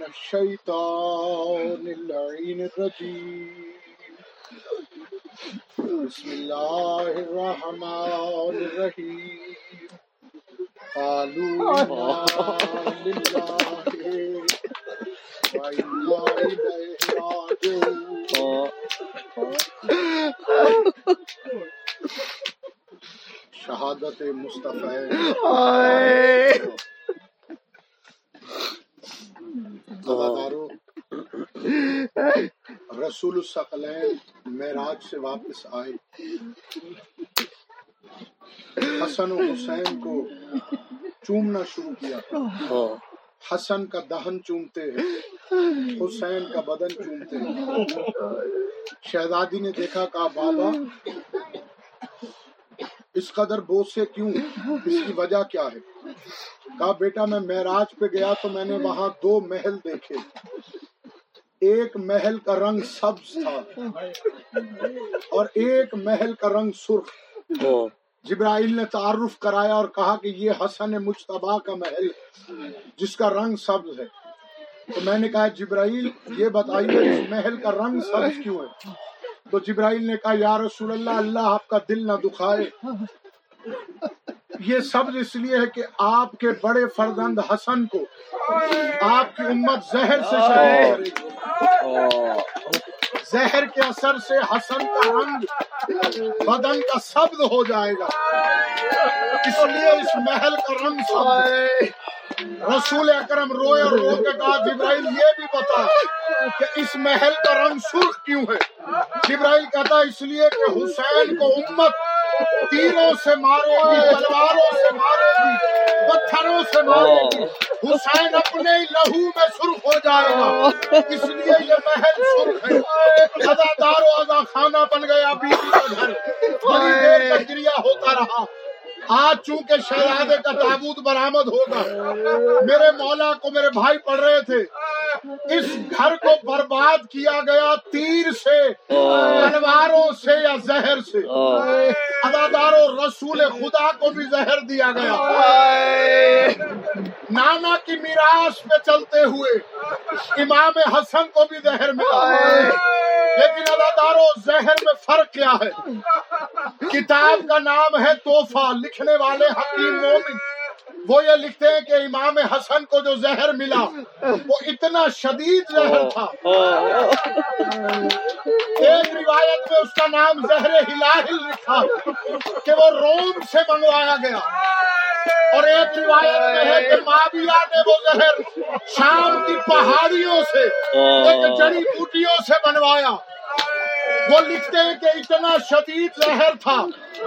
من الشيطان اللعين الرجيم. بسم الله الرحمن الرحيم. قالوا إنا لله وإنا إليه راجعون. شہادت مصطفی. رسول الثقلین معراج سے واپس آئے۔ حسن و حسین کو چومنا شروع کیا۔ حسن کا دہن چومتے ہیں حسین کا بدن چومتے ہیں۔ شہزادی نے دیکھا کہا بابا اس قدر بوسے کیوں؟ اس کی وجہ کیا ہے؟ کہا بیٹا میں معراج پہ گیا تو میں نے وہاں دو محل دیکھے۔ ایک محل کا رنگ سبز تھا۔ اور ایک محل کا رنگ سرخ۔ جبرائیل نے تعارف کرایا اور کہا کہ یہ حسن مشتبہ کا محل جس کا رنگ سبز ہے۔ تو میں نے کہا جبرائیل یہ بتائیے اس محل کا رنگ سبز کیوں ہے؟ تو جبرائیل نے کہا یا رسول اللہ اللہ آپ کا دل نہ دکھائے۔ یہ سبز اس لیے ہے کہ آپ کے بڑے فرزند حسن کو آپ کی امت زہر سے زہر کے اثر سے حسن کا رنگ بدن کا سبز ہو جائے گا۔ اس لیے اس محل کا رنگ سبز۔ رسول اکرم روئے اور رو کے کہا جبرائیل یہ بھی بتا کہ اس محل کا رنگ سرخ کیوں ہے؟ جبرائیل کہتا اس لیے کہ حسین کو امت تیروں سے مارے گی تلواروں سے مارے گی پتھروں سے مارے۔ گی حسین اپنے لہو میں سرخ ہو جائے گا۔ اس لیے یہ محل سرخ ہے۔ ادادار و ادا خانہ بن گیا بیوی کا گھر۔ بڑی دیر تک گریا ہوتا رہا۔ آج چونکہ شہزادے کا تابوت برآمد ہوگا میرے مولا کو میرے بھائی پڑھ رہے تھے۔ اس گھر کو برباد کیا گیا تیر سے تلواروں سے یا زہر سے۔ اداداروں رسول خدا کو بھی زہر دیا گیا۔ نانا کی میراث پہ چلتے ہوئے امام حسن کو بھی زہر ملا۔ لیکن اداداروں زہر میں فرق کیا ہے؟ کتاب کا نام ہے توحفہ لکھنے والے حکیم مومن۔ وہ یہ لکھتے ہیں کہ امام حسن کو جو زہر ملا، وہ اتنا شدید زہر تھا۔ ایک روایت میں اس کا نام زہر ہلاہل لکھا کہ وہ روم سے منگوایا گیا۔ اور ایک روایت میں ہے کہ معاویہ نے وہ زہر شام کی پہاڑیوں سے، ایک جڑی بوٹیوں سے بنوایا۔ وہ لکھتے ہیں کہ اتنا شدید زہر تھا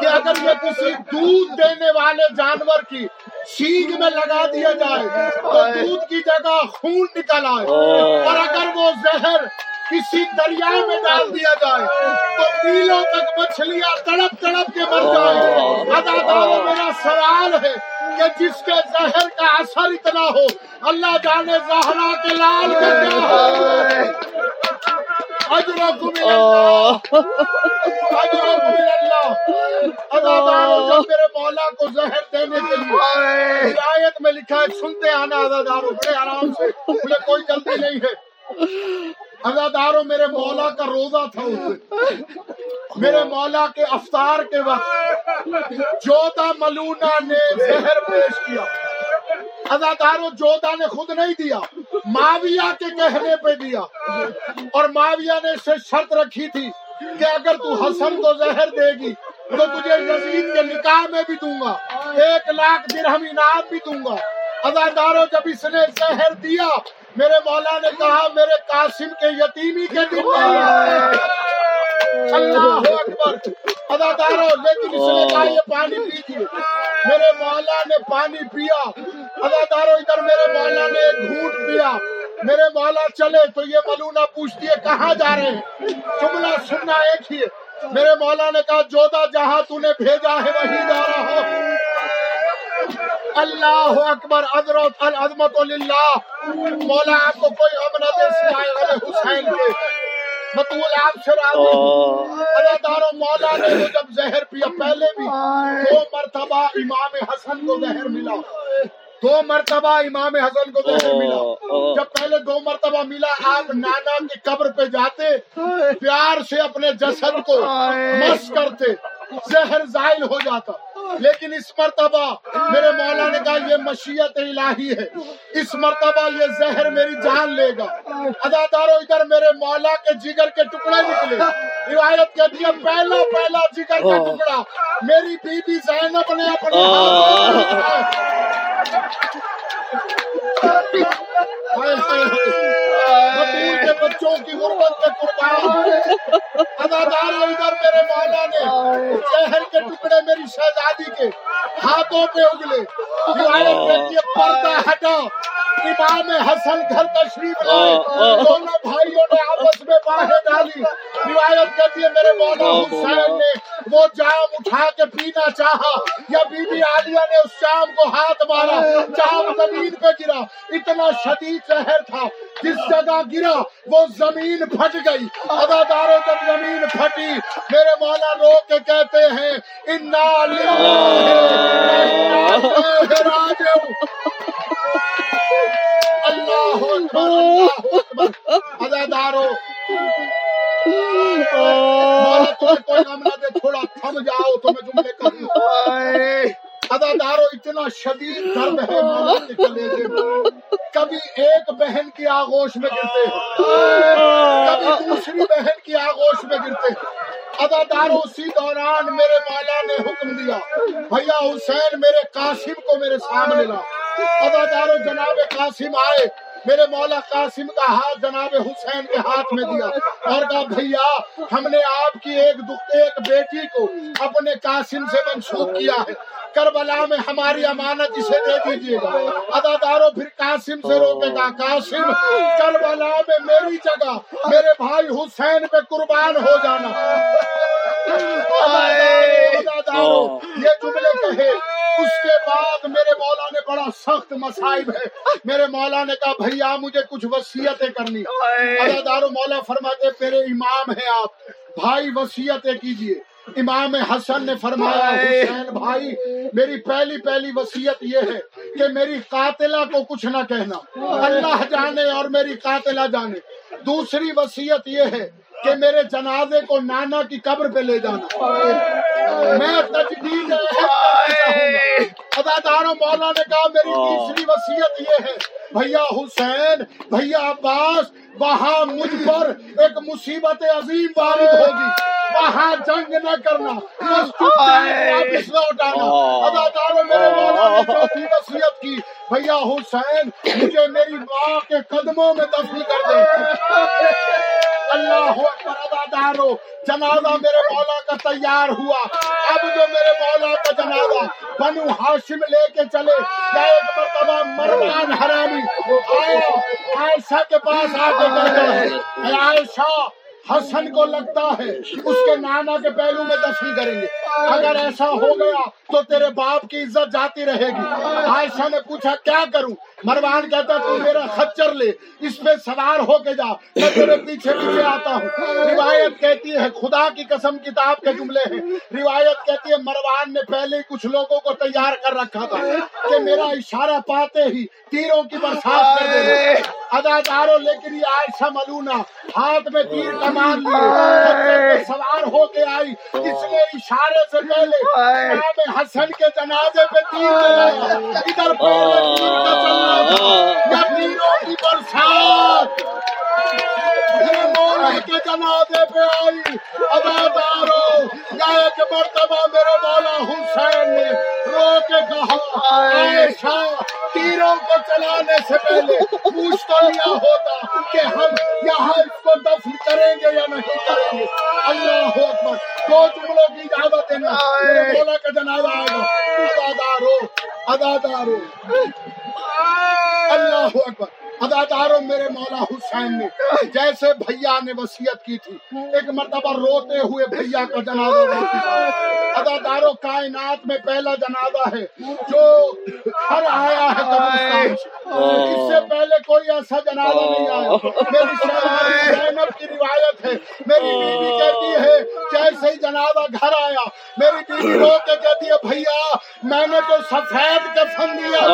کہ اگر یہ کسی دودھ دینے والے جانور کی سینگ میں لگا دیا جائے تو دودھ کی جگہ خون نکل آئے۔ اور اگر وہ زہر کسی دریا میں ڈال دیا جائے تو میلوں تک مچھلیاں تڑپ تڑپ کے مر جائیں۔ اداداروں میرا سوال ہے کہ جس کے زہر کا اثر اتنا ہو اللہ جانے زہرا کے لال کا کیا ہو؟ اجرکم اللہ اجرکم اللہ اداداروں جب میرے مولا کو زہر دینے کے لیے ہدایت میں لکھا ہے سنتے آنا اداداروں بڑے آرام سے بولے کوئی جلدی نہیں ہے اداداروں میرے مولا کا روزہ تھا اس میرے مولا کے افطار کے وقت جودا ملونا نے زہر پیش کیا اداداروں جودا نے خود نہیں دیا، معاویہ کے کہنے پہ دیا۔ اور معاویہ نے اسے شرط رکھی تھی کہ اگر تو حسن کو زہر دے گی، تو تجھے یزید کے نکاح میں بھی دوں گا، ایک لاکھ درہم انعام بھی دوں گا۔ اداداروں جب اس نے زہر دیا، میرے مولا نے کہا، میرے قاسم کے یتیمی کے دن اللہ اکبر۔ اداداروں لیکن اس نے کہا یہ پانی پیجیے۔ میرے مولا نے پانی پیا۔ اداداروں ادھر میرے مولا نے ایک گھونٹ پیا۔ میرے مولا چلے تو یہ ملونا پوچھتی ہے کہاں جا رہے ہیں؟ جملہ سننا ایک ہی میرے مولا نے کہا جودا جہاں تو نے بھیجا ہے وہی جا رہا ہو۔ اللہ اکبر عظمت العظمت للہ۔ مولا آپ کو کوئی غم دے سوائے حسین کے۔ آپ سے راضی اداداروں مولا نے وہ جب زہر پیا پہلے بھی دو مرتبہ امام حسن کو زہر ملا۔ دو مرتبہ امام حسن کو زہر ملا۔ جب پہلے دو مرتبہ ملا آپ نانا کی قبر پہ جاتے پیار سے اپنے جسد کو مس کرتے زہر زائل ہو جاتا۔ لیکن اس مرتبہ میرے مولا نے کہا یہ مشیت الہی ہے۔ اس مرتبہ یہ زہر میری جان لے گا۔ ادادارو ادھر میرے مولا کے جگر کے ٹکڑے نکلے۔ روایت کہتی ہے پہلا پہلا جگر کا ٹکڑا۔ میری بی بی زینب نے اپنے کے بچوں کی غربت کے قربان ادادار ادھر میرے مولا نے شہر کے ٹکڑے میری شہزادی کے ہاتھوں پہ اگلے۔ پردہ ہٹا امام حسن گھر تشریف لائے۔ دونوں بھائیوں نے آپس میں باہیں ڈالی۔ روایت کہتی ہے میرے مولا حسین نے وہ جام اٹھا کے پینا چاہا یا بی بی عالیہ نے اس جام کو ہاتھ مارا جام زمین پہ گرا اتنا شدید زہر تھا جس جگہ گرا وہ زمین پھٹ گئی۔ اداداروں جب زمین پھٹی میرے مولا رو کے کہتے ہیں انا اللہ ادادارو کوئی غم نہ دے تھوڑا تھم جاؤ تو میں جملے کروں ادادارو اتنا شدید درد ہے کلیجے میں کبھی ایک بہن کی آغوش میں گرتے ہیں۔ کبھی دوسری بہن کی آغوش میں گرتے ہیں۔ ادادارو اسی دوران میرے مولا نے حکم دیا۔ بھیا حسین میرے قاسم کو میرے سامنے لا۔ ادادارو جناب قاسم آئے۔ میرے مولا قاسم کا ہاتھ جناب حسین کے ہاتھ میں دیا۔ اور کہا، بھیا، ہم نے آپ کی ایک ایک بیٹی کو اپنے قاسم سے منسوخ کیا ہے۔ کربلا میں ہماری امانت اسے دے دیجیے گا۔ اداداروں پھر قاسم سے روکے گا قاسم، کربلا میں میری جگہ میرے بھائی حسین پہ قربان ہو جانا یہ جملے کہے اس کے بعد میرے مولا نے بڑا سخت مسائب ہے۔ میرے مولا نے کہا بھیا مجھے کچھ وسیعتیں کرنی۔ ادادارو مولا فرماتے میرے امام ہیں آپ۔ بھائی وسیعتیں کیجیے۔ امام حسن نے فرمایا حسین بھائی میری پہلی پہلی وسیعت یہ ہے کہ میری قاتلہ کو کچھ نہ کہنا۔ اللہ جانے اور میری قاتلہ جانے۔ دوسری وسیعت یہ ہے کہ میرے جنازے کو نانا کی قبر پہ لے جانا۔ میں تجدید اداداروں مولا نے کہا میری تیسری وسیعت یہ ہے بھیا حسین بھیا عباس وہاں مجھ پر ایک مصیبت عظیم وارد ہوگی۔ وہاں جنگ نہ کرنا واپس لوٹانا اداداروں میرے مولا نے چوتھی وسیعت کی بھیا حسین مجھے میری ماں کے قدموں میں دفن کر دے۔ اللہ ادادارو جنازہ میرے مولا کا تیار ہوا۔ اب جو میرے مولا کا جنازہ بنو ہاشم لے کے چلے ایک مرتبہ مرمان حرامی، آیا، عائشہ کے پاس آ کے عائشہ حسن کو لگتا ہے اس کے نانا کے پہلو میں دفنی کریں گے۔ اگر ایسا ہو گیا تو تیرے باپ کی عزت جاتی رہے گی۔ عائشہ نے پوچھا، کیا کروں؟ مروان کہتا، تو میرا خچر لے، اس پہ سوار ہو کے جا، میں تیرے پیچھے پیچھے آتا ہوں۔ روایت کہتی ہے، خدا کی قسم کتاب کے جملے ہیں۔ روایت کہتی ہے، مروان نے پہلے کچھ لوگوں کو تیار کر رکھا تھا کہ میرا اشارہ پاتے ہی تیروں کی برسات کر دے۔ اداداروں لیکن یہ عائشہ ملونا۔ ہاتھ میں تیر کمان لیے سوار ہو کے آئی۔ اس نے اشارے سے پہلے امام حسن کے جنازے پہ تیر چلایا ادھر پہلے تیر کا چلنا تھا۔ کی برسات۔ کے جنازے پہ آئی۔ ادادارو ایک مرتبہ میرے مولا حسین نے رو کے کہا عائشہ تیروں کو چلانے سے پہلے پوچھ تو لیا ہوتا کہ ہم یہاں اس کو دفن کریں گے یا نہیں کریں گے۔ اللہ اکبر۔ دو جملوں کی اجازت دینا۔ میرے مولا کا جنازہ آئے گا۔ ادادارو ادادارو اللہ اکبر۔ خداداروں میرے مولا حسین نے جیسے بھیا نے وسیعت کی تھی ایک مرتبہ روتے ہوئے بھیا کا جنازہ خدادار و کائنات میں پہلا جنازہ ہے جو ہر آیا ہے اس سے پہلے کوئی ایسا جنازہ نہیں آیا۔ میری زینب کی روایت ہے۔ میری بیوی کہتی ہے جیسے ہی جنازہ گھر آیا میری بیوی رو کے کہتی ہے بھیا میں نے تو سفید کفن دیا۔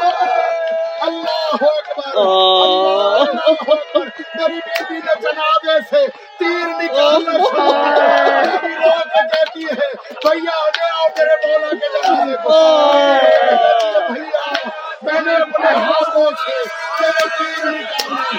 اللہ اکبر اللہ اکبر۔ میری بیٹی نے جنابے سے تیر نکالنا شروع کیا۔ رو کہتی ہے بھیا آگے آؤ میرے مولا کے جنازے کو بھیا میں نے اپنے ہاتھوں سے تیر نکالا